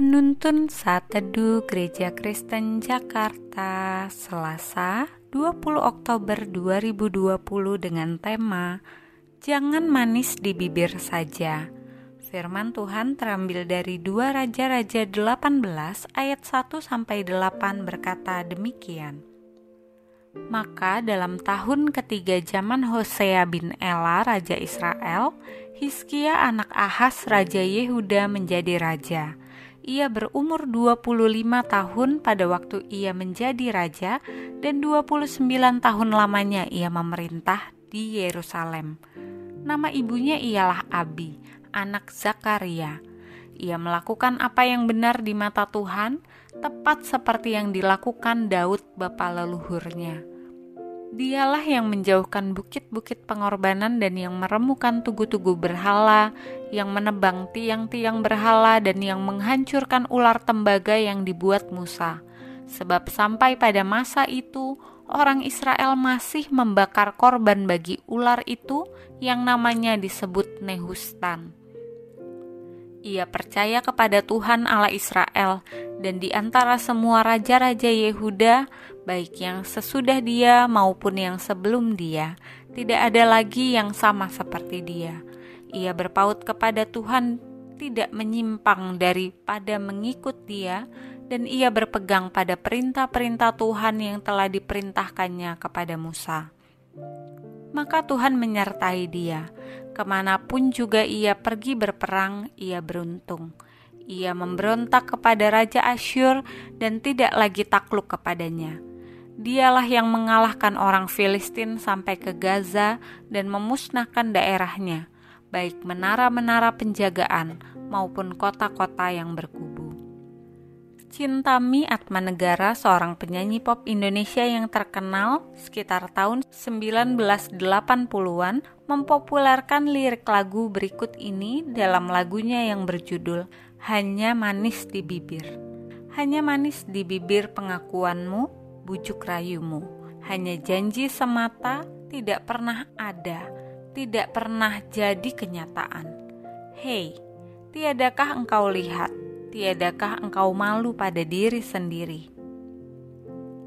Penuntun Saat Teduh Gereja Kristen Jakarta Selasa 20 Oktober 2020 dengan tema Jangan manis di bibir saja Firman Tuhan terambil dari 2 Raja-Raja 18 ayat 1 sampai 8 berkata demikian maka dalam tahun ketiga zaman Hosea bin Ela, Raja Israel, Hiskia anak Ahas, Raja Yehuda menjadi raja. Ia berumur 25 tahun pada waktu ia menjadi raja dan 29 tahun lamanya ia memerintah di Yerusalem. Nama ibunya ialah Abi, anak Zakaria. Ia melakukan apa yang benar di mata Tuhan, tepat seperti yang dilakukan Daud bapa leluhurnya. Dialah yang menjauhkan bukit-bukit pengorbanan dan yang meremukan tugu-tugu berhala, yang menebang tiang-tiang berhala dan yang menghancurkan ular tembaga yang dibuat Musa. Sebab sampai pada masa itu, orang Israel masih membakar korban bagi ular itu yang namanya disebut Nehustan. Ia percaya kepada Tuhan Allah Israel, dan di antara semua raja-raja Yehuda, baik yang sesudah dia maupun yang sebelum dia, tidak ada lagi yang sama seperti dia. Ia berpaut kepada Tuhan, tidak menyimpang daripada mengikut dia, dan ia berpegang pada perintah-perintah Tuhan yang telah diperintahkannya kepada Musa. Maka Tuhan menyertai dia Ke mana pun juga ia pergi berperang, ia beruntung. Ia memberontak kepada Raja Asyur dan tidak lagi takluk kepadanya. Dialah yang mengalahkan orang Filistin sampai ke Gaza dan memusnahkan daerahnya, baik menara-menara penjagaan maupun kota-kota yang berkubu. Cintami Atmanegara, seorang penyanyi pop Indonesia yang terkenal sekitar tahun 1980-an, mempopulerkan lirik lagu berikut ini dalam lagunya yang berjudul Hanya Manis di Bibir. Hanya manis di bibir pengakuanmu, bujuk rayumu. Hanya janji semata, tidak pernah ada, tidak pernah jadi kenyataan. Hei, tiadakah engkau lihat tiadakah engkau malu pada diri sendiri?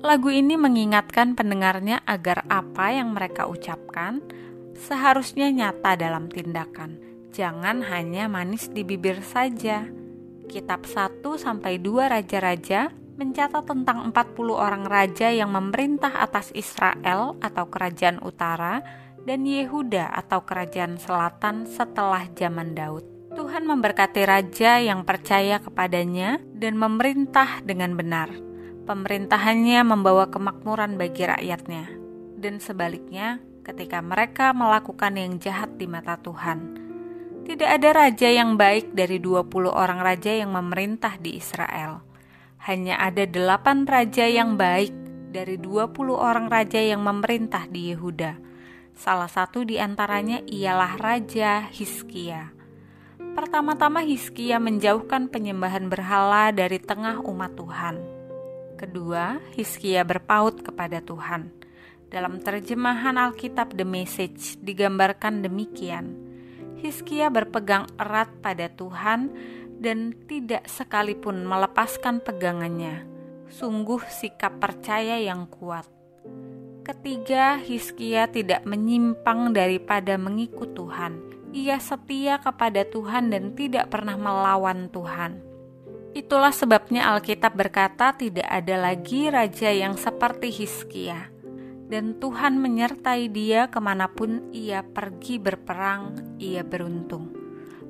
Lagu ini mengingatkan pendengarnya agar apa yang mereka ucapkan seharusnya nyata dalam tindakan. Jangan hanya manis di bibir saja. Kitab 1 sampai 2 raja-raja mencatat tentang 40 orang raja yang memerintah atas Israel atau kerajaan utara dan Yehuda atau kerajaan selatan setelah zaman Daud. Tuhan memberkati raja yang percaya kepadanya dan memerintah dengan benar. Pemerintahannya membawa kemakmuran bagi rakyatnya, dan sebaliknya, ketika mereka melakukan yang jahat di mata Tuhan. Tidak ada raja yang baik dari 20 orang raja yang memerintah di Israel. Hanya ada delapan raja yang baik dari 20 orang raja yang memerintah di Yehuda. Salah satu di antaranya ialah Raja Hizkia. Pertama-tama Hizkia menjauhkan penyembahan berhala dari tengah umat Tuhan. Kedua, Hizkia berpaut kepada Tuhan. Dalam terjemahan Alkitab The Message digambarkan demikian. Hizkia berpegang erat pada Tuhan dan tidak sekalipun melepaskan pegangannya. Sungguh sikap percaya yang kuat. Ketiga, Hizkia tidak menyimpang daripada mengikut Tuhan ia setia kepada Tuhan dan tidak pernah melawan Tuhan. Itulah sebabnya Alkitab berkata tidak ada lagi raja yang seperti Hizkia. Dan Tuhan menyertai dia ke mana pun ia pergi berperang, ia beruntung.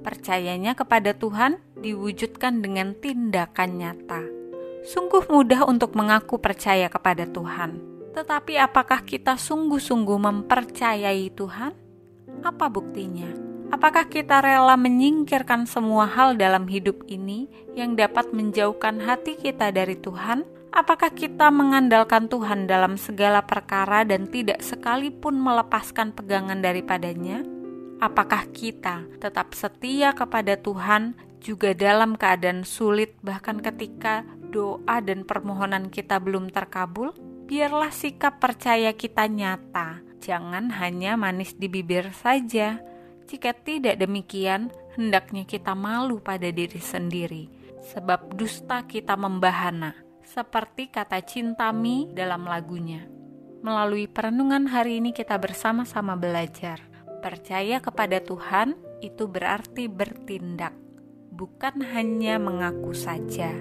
Percayanya kepada Tuhan diwujudkan dengan tindakan nyata. Sungguh mudah untuk mengaku percaya kepada Tuhan. Tetapi apakah kita sungguh-sungguh mempercayai Tuhan? Apa buktinya? Apakah kita rela menyingkirkan semua hal dalam hidup ini yang dapat menjauhkan hati kita dari Tuhan? Apakah kita mengandalkan Tuhan dalam segala perkara dan tidak sekalipun melepaskan pegangan daripadanya? Apakah kita tetap setia kepada Tuhan juga dalam keadaan sulit, bahkan ketika doa dan permohonan kita belum terkabul? Biarlah sikap percaya kita nyata, jangan hanya manis di bibir saja jika tidak demikian, hendaknya kita malu pada diri sendiri. sebab dusta kita membahana, seperti kata cintami dalam lagunya. Melalui perenungan hari ini kita bersama-sama belajar. Percaya kepada Tuhan itu berarti bertindak, bukan hanya mengaku saja.